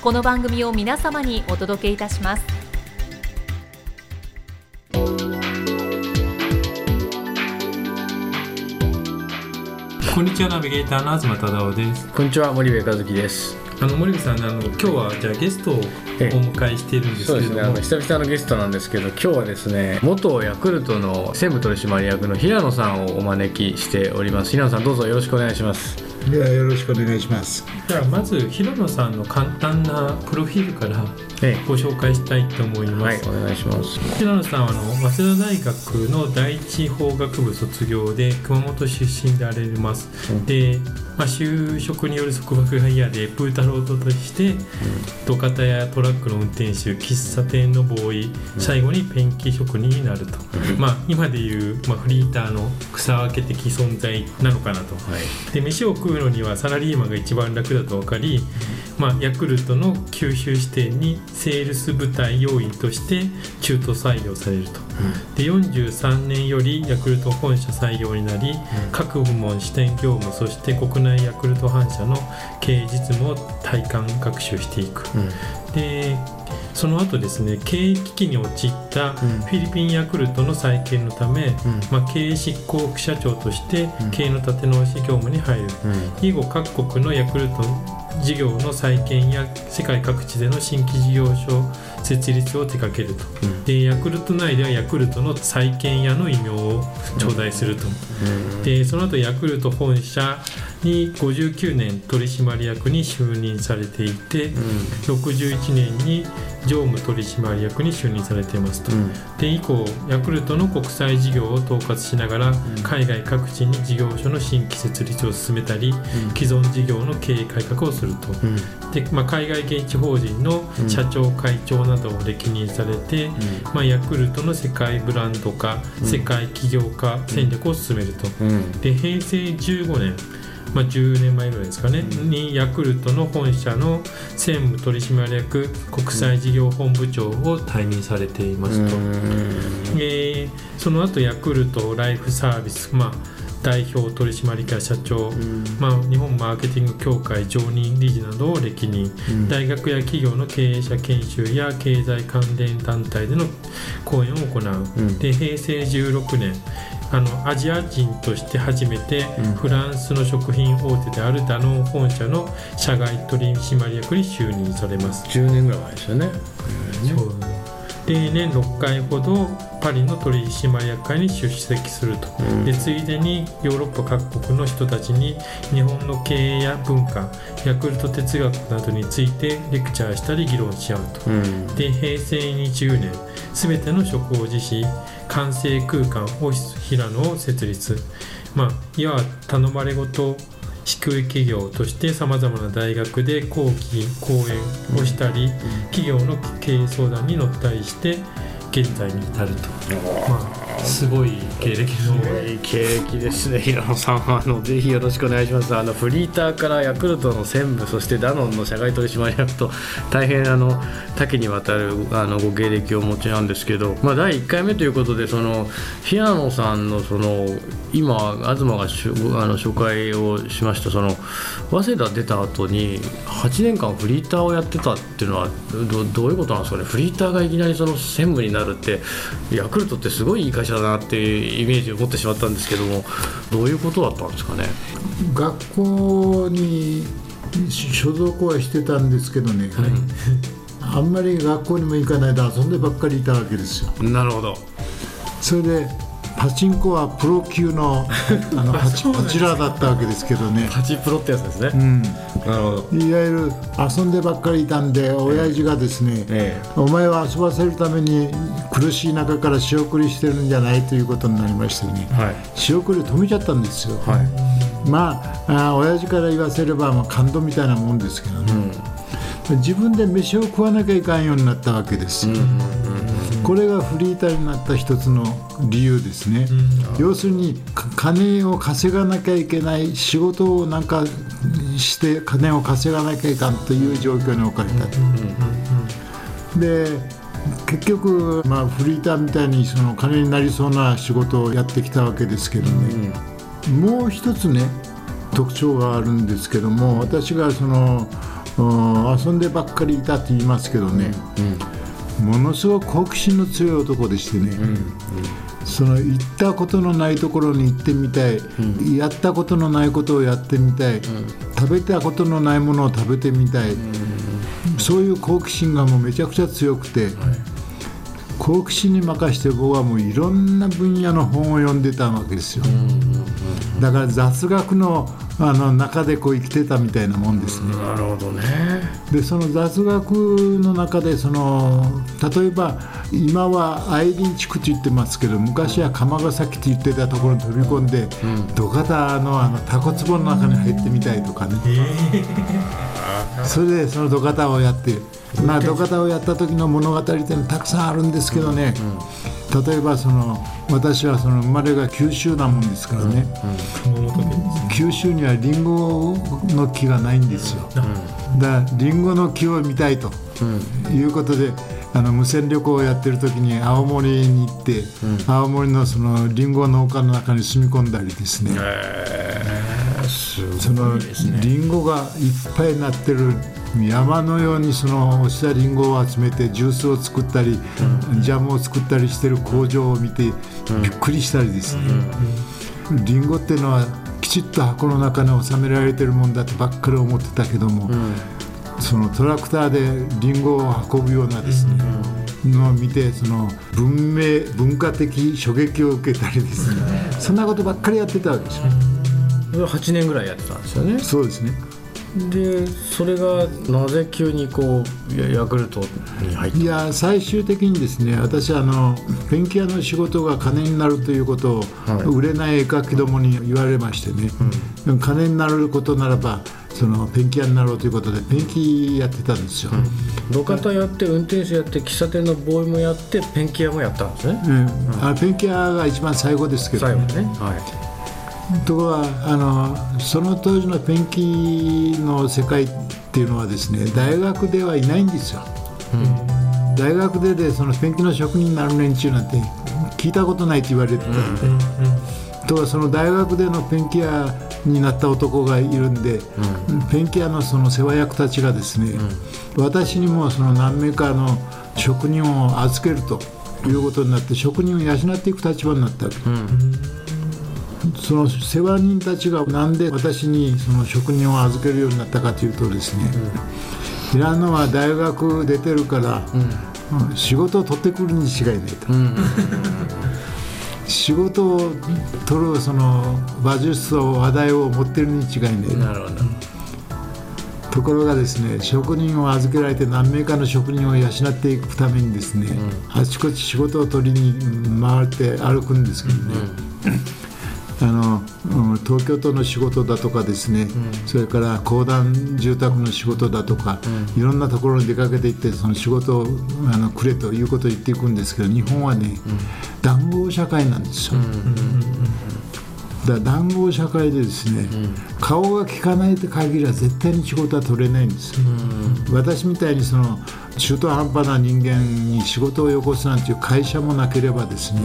この番組を皆様にお届けいたします。こんにちはナビゲーターの東忠夫です。こんにちは森部和樹です。あの森部さんあの今日はじゃあゲストをお迎えしているんですけそうですね久々のゲストなんですけど今日はですね元ヤクルトの専務取締役の平野さんをお招きしております。平野さんどうぞよろしくお願いしますではよろしくお願いします。じゃあまず平野さんの簡単なプロフィールからえご紹介したいと思いえます、はいお願いします。平野さんはあの早稲田大学の第一法学部卒業で熊本出身であられます、うん。で、まあ、就職による束縛が嫌でプータロートとして土方やトラックの運転手喫茶店のボーイ最後にペンキ職人になると、まあ、今でいう、まあ、フリーターの草分け的存在なのかなと、はい。で飯を食うのにはサラリーマンが一番楽だと分かり、まあ、ヤクルトの九州支店にセールス部隊要員として中途採用されると、で43年よりヤクルト本社採用になり、各部門支店業務そして国内ヤクルト反社の経営実務を体感学習していく、うん。でその後ですね経営危機に陥ったフん。ィリピンヤクルトの再建のため、まあ、経営執行副社長としてうん。経営の立て直し業務に入る、うん。以後各国のヤクルト事業の再建や世界各地での新規事業所設立を手掛けると、うん。でヤクルト内ではヤクルトの再建屋の異名を頂戴すると、でその後ヤクルト本社に59年取締役に就任されていて、61年に常務取締役に就任されていますと、うん。で以降ヤクルトの国際事業を統括しながら、海外各地に事業所の新規設立を進めたり、既存事業の経営改革をすると、うん。でまあ、海外現地法人の社長会長などを歴任されて、まあ、ヤクルトの世界ブランド化、世界起業化戦略を進めると、うん。で平成15年、まあ、10年前ぐらいですかね、にヤクルトの本社の専務取締役国際事業本部長を退任されていますと、えーその後ヤクルトライフサービス、まあ、代表取締役社長、まあ、日本マーケティング協会常任理事などを歴任、大学や企業の経営者研修や経済関連団体での講演を行う、ん。で平成16年あのアジア人として初めてフランスの食品大手であるダノン本社の社外取締役に就任されます。10年ぐらい前ですよね。そうで年6回ほどパリの取締役会に出席すると、うん。でついでにヨーロッパ各国の人たちに日本の経営や文化ヤクルト哲学などについてレクチャーしたり議論し合うと、うん。で平成20年全ての職を辞し完成空間オフィス平野を設立。まあいわば頼まれごと宿営企業としてさまざまな大学で講義講演をしたり、企業の経営相談に乗ったりして現在に至ると、まあ、すごい経歴いい経歴ですね平野さん。あのぜひよろしくお願いします。あのフリーターからヤクルトの専務そしてダノンの社外取締役と大変あの多岐にわたるあのご経歴をお持ちなんですけど、まあ、第1回目ということでその平野さんのその今東がしゅあの紹介をしましたその早稲田出た後に8年間フリーターをやってたっていうのはどどういうことなんですかね。フリーターがいきなりその専務になるってヤクルトってすごいいい会社だなっていうイメージを持ってしまったんですけどもどういうことだったんですかね？学校に所属はしてたんですけどね、ああんまり学校にも行かないで遊んでばっかりいたわけですよ。なるほど。それでパチンコはプロ級の あのパチパチラーだったわけですけどね、パチプロってやつですね、うん、なるほど。いわゆる遊んでばっかりいたんで親父がですね、えお前は遊ばせるために苦しい中から仕送りしてるんじゃないということになりましてね。えはい。仕送り止めちゃったんですよ、はい。まああ親父から言わせれば、まあ、感動みたいなもんですけどね、自分で飯を食わなきゃいかんようになったわけですよ、これがフリーターになった一つの理由ですね、要するにか金を稼がなきゃいけない仕事をなんかして金を稼がなきゃいかんという状況に置かれたと、で結局、まあ、フリーターみたいにその金になりそうな仕事をやってきたわけですけどね、もう一つね特徴があるんですけども私がそのうん遊んでばっかりいたと言いますけどね、ものすごく好奇心の強い男でしてね、その行ったことのないところに行ってみたい、やったことのないことをやってみたい、食べたことのないものを食べてみたい、そういう好奇心がもうめちゃくちゃ強くて、好奇心に任して僕はもういろんな分野の本を読んでたわけですよ。だから雑学のあの中でこう生きてたみたいなもんですね。なるほどね。でその雑学の中でその例えば今は愛林地区と言ってますけど昔は釜ヶ崎と言ってたところに飛び込んで、土方のあのタコ壺の中に入ってみたいとかね、それでその土方をやって、まあ、土方をやった時の物語っていうのはたくさんあるんですけどね、例えばその私はその生まれが九州なもんですからね、熊本県です九州にはリンゴの木がないんですよ。だからリンゴの木を見たいということで、あの無線旅行をやってる時に青森に行って、青森のそのリンゴ農家の中に住み込んだりですね、すそのリンゴがいっぱいなってる山のようにその落ちたリンゴを集めてジュースを作ったり、ジャムを作ったりしてる工場を見てびっくりしたりですね、リンゴっていうのはきちっと箱の中に収められてるもんだとばっかり思ってたけども、そのトラクターでリンゴを運ぶようなですね、のを見てその文明文化的衝撃を受けたりですね、そんなことばっかりやってたわけですよ、それ8年ぐらいやってたんですよね。そうですねでそれがなぜ急にこうヤヤクルトに入っていや最終的にですね私あのペンキ屋の仕事が金になるということを、はい。売れない絵描きどもに言われましてね、金になることならばそのペンキ屋になろうということでペンキやってたんですよ、土方やって運転手やって喫茶店のボーイもやってペンキ屋もやったんですね。うんあペンキ屋が一番最後ですけど、最後ね。はところがあのその当時のペンキの世界っていうのはですね大学ではいないんですよ、大学ででそのペンキの職人になる連中なんて聞いたことないって言われてたんで、ところがその大学でのペンキ屋になった男がいるんで、ペンキ屋のその世話役たちがですね、私にもその何名かの職人を預けるということになって職人を養っていく立場になったわけその世話人たちがなんで私にその職人を預けるようになったかというとですね、平野は大学出てるから、うん。仕事を取ってくるに違いないと、仕事を取るその馬術と話題を持ってるに違いないと。なるほど。ところがですね職人を預けられて何名かの職人を養っていくためにですね、あちこち仕事を取りに回って歩くんですけどね、あのうん東京都の仕事だとかですね、それから公団住宅の仕事だとか、いろんなところに出かけていってその仕事をあのくれということを言っていくんですけど日本はね、談合社会なんですよ。だ談合社会でですね、顔が利かないと限りは絶対に仕事は取れないんですよ、私みたいにその中途半端な人間に仕事をよこすなんていう会社もなければですね、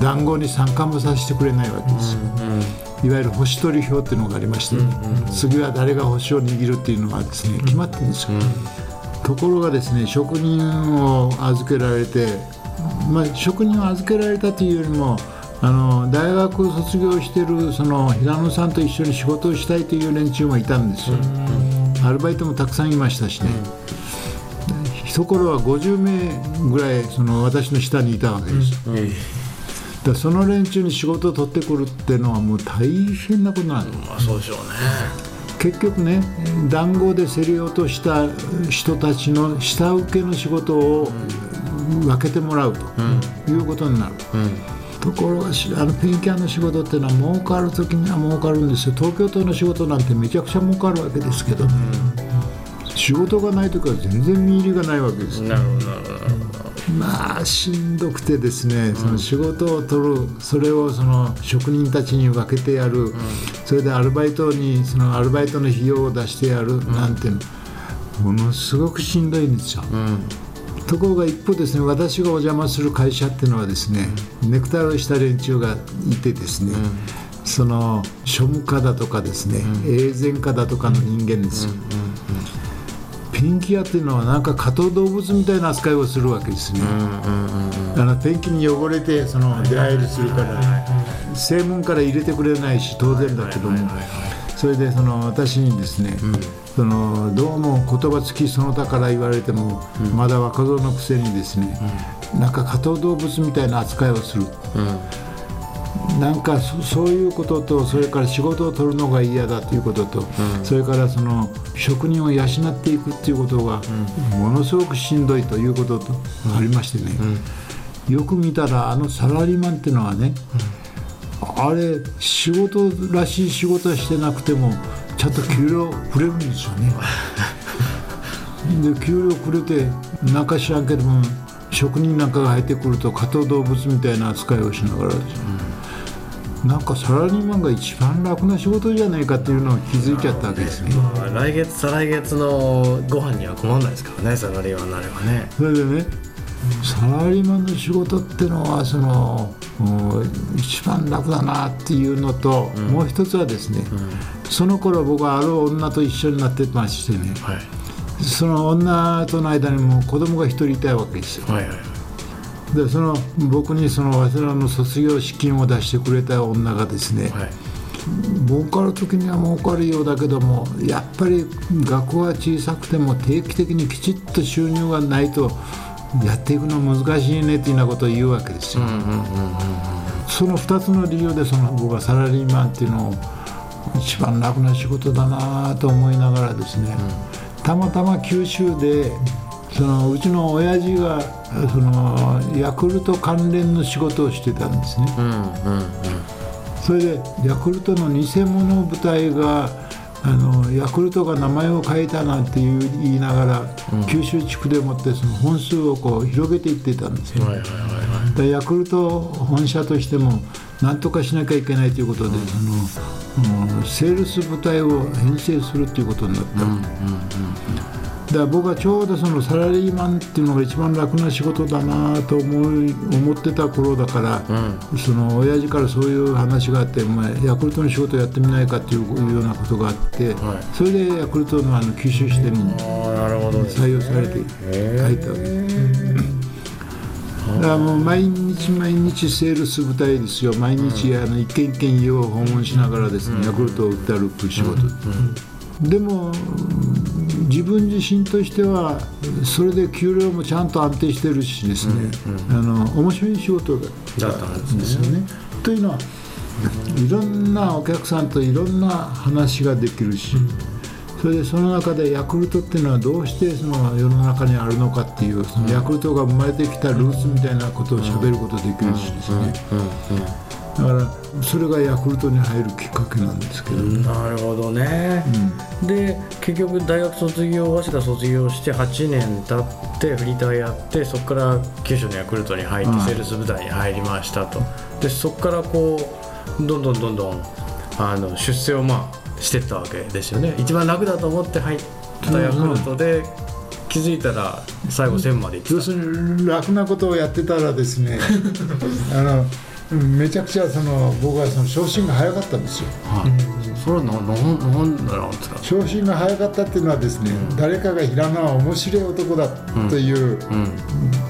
談合に参加もさせてくれないわけですよ、いわゆる星取り表っていうのがありまして、次は誰が星を握るっていうのはですね決まってるんですよ、ところがですね職人を預けられて、まあ、職人を預けられたというよりもあの大学を卒業してるその平野さんと一緒に仕事をしたいという連中もいたんですよ、アルバイトもたくさんいましたしね、一頃は50名ぐらいその私の下にいたわけです、えでその連中に仕事を取ってくるっていうのはもう大変なことなんです。まあそうでしょうね。結局ね談合で競り落とした人たちの下請けの仕事を分けてもらうということになる、ところあのペンキャンの仕事っていうのは儲かる時には儲かるんですよ。東京都の仕事なんてめちゃくちゃ儲かるわけですけど、仕事がない時は全然見入りがないわけです。なるほどまあしんどくてですね、その仕事を取るそれをその職人たちに分けてやる、それでアルバイトにそのアルバイトの費用を出してやるなんてものすごくしんどいんですよ。ところが一方ですね私がお邪魔する会社っていうのはですね、ネクタイをした連中がいてですね、その庶務課だとかですね、永前課だとかの人間です。よ。ペンキ屋っていうのはなんか加藤動物みたいな扱いをするわけですね。あのペンキに汚れてその出入りするから正門から入れてくれないし当然だけども。それでその私にですね、そのどうも言葉付きその他から言われても、まだ若造のくせにですね、なんか加藤動物みたいな扱いをする。なんかそそういうこととそれから仕事を取るのが嫌だということと、それからその職人を養っていくっていうことがものすごくしんどいということとありましてね、よく見たらあのサラリーマンっていうのはね、あれ仕事らしい仕事はしてなくてもちゃんと給料くれるんですよね。で給料くれてなんか知らんけども職人なんかが入ってくると加藤動物みたいな扱いをしながらですね、なんかサラリーマンが一番楽な仕事じゃないかっていうのを気づいちゃったわけですね。まあ来月再来月のご飯には困らないですからねサラリーマンになればねそれでねサラリーマンの仕事ってのはその一番楽だなっていうのと、もう一つはですね、その頃僕はある女と一緒になってましてねはい。その女との間にも子供が一人いたわけですよ。はいはいはい。でその僕にその早稲田の卒業資金を出してくれた女がですね、はい。儲かる時には儲かるようだけどもやっぱり学校は小さくても定期的にきちっと収入がないとやっていくの難しいねっていうようなことを言うわけですよ。その2つの理由でその僕はサラリーマンっていうのを一番楽な仕事だなと思いながらですね、たまたま九州でそのうちの親父がそのヤクルト関連の仕事をしてたんですね。うんうんうんそれでヤクルトの偽物部隊があのヤクルトが名前を変えたなんていう言いながら、九州地区でもってその本数をこう広げていってたんですよ。はいはいはいはいでヤクルト本社としても何とかしなきゃいけないということで、そのうんセールス部隊を編成するということになった。だから僕はちょうどそのサラリーマンっていうのが一番楽な仕事だなと思い思ってた頃だから、その親父からそういう話があって「お前ヤクルトの仕事やってみないか」っていうようなことがあって、はい。それでヤクルトのあの九州支店にああなるほど。です採用されて入ったわけ。です。だからもう毎日毎日セールス部隊ですよ。毎日あの一軒一軒家を訪問しながらですね、ヤクルトを売って歩く仕事、でも自分自身としてはそれで給料もちゃんと安定してるしですね、あの面白い仕事だだったんですね。ですよね。というのはいろんなお客さんといろんな話ができるし、それでその中でヤクルトっていうのはどうしてその世の中にあるのかっていうそのヤクルトが生まれてきたルーツみたいなことを喋ることできるしですね、だからそれがヤクルトに入るきっかけなんですけど、なるほどね、で結局大学卒業早稲田卒業して8年経ってフリーターやってそこから九州のヤクルトに入ってうんセールス部隊に入りましたと。でそこからこうどんどんどんどんあの出世をまあしてったわけですよね。一番楽だと思って入ったヤクルトで気づいたら最後1000まで要するに楽なことをやってたらですね あのめちゃくちゃその僕はその昇進が早かったんですよ。はい、それはななんですか昇進が早かったっていうのはですね、誰かが平野は面白い男だといううん。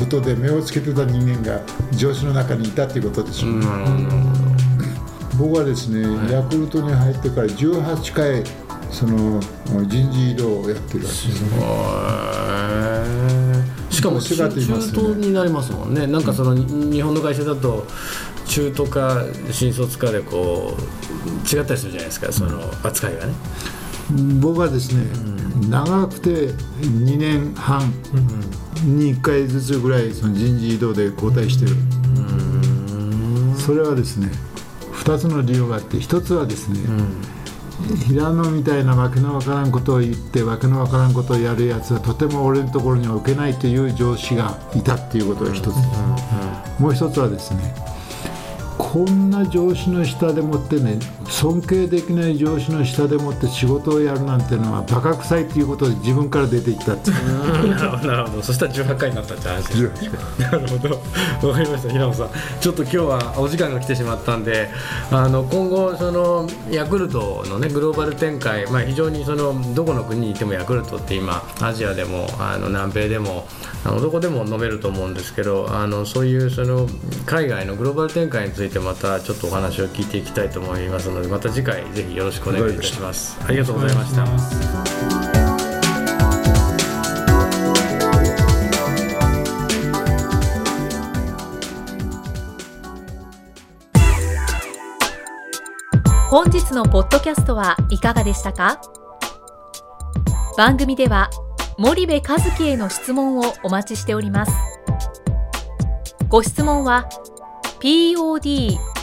ことで目をつけてた人間が上司の中にいたっていうことでしょう、なるほどなるほ僕はですね、ヤクルトに入ってから18回その人事異動をやってるわけですよね。しかも中東になりますもんね。なんかその日本の会社だと中途か新卒かでこう違ったりするじゃないですかその扱いがね。僕はですね、長くて2年半に1回ずつぐらいその人事異動で交代してる、それはですね2つの理由があって1つはですね、平野みたいなわけのわからんことを言ってわけのわからんことをやるやつはとても俺のところには受けないという上司がいたっていうことが一つ、もう一つはですねこんな上司の下でもってね尊敬できない上司の下でもって仕事をやるなんてのはバカ臭いっていうことで自分から出ていったっていう。なるほどなるほど。そしたら18回になったって話。ですなるほど。わかりました。平野さん。ちょっと今日はお時間が来てしまったんであの今後そのヤクルトのねグローバル展開、まあ、非常にそのどこの国にいてもヤクルトって今アジアでもあの南米でもあのどこでも飲めると思うんですけどあのそういうその海外のグローバル展開についてまたちょっとお話を聞いていきたいと思いますのでまた次回ぜひよろしくお願いいたします。ありがとうございました。本日のポッドキャストはいかがでしたか？番組では森部和樹への質問をお待ちしております。ご質問は podcast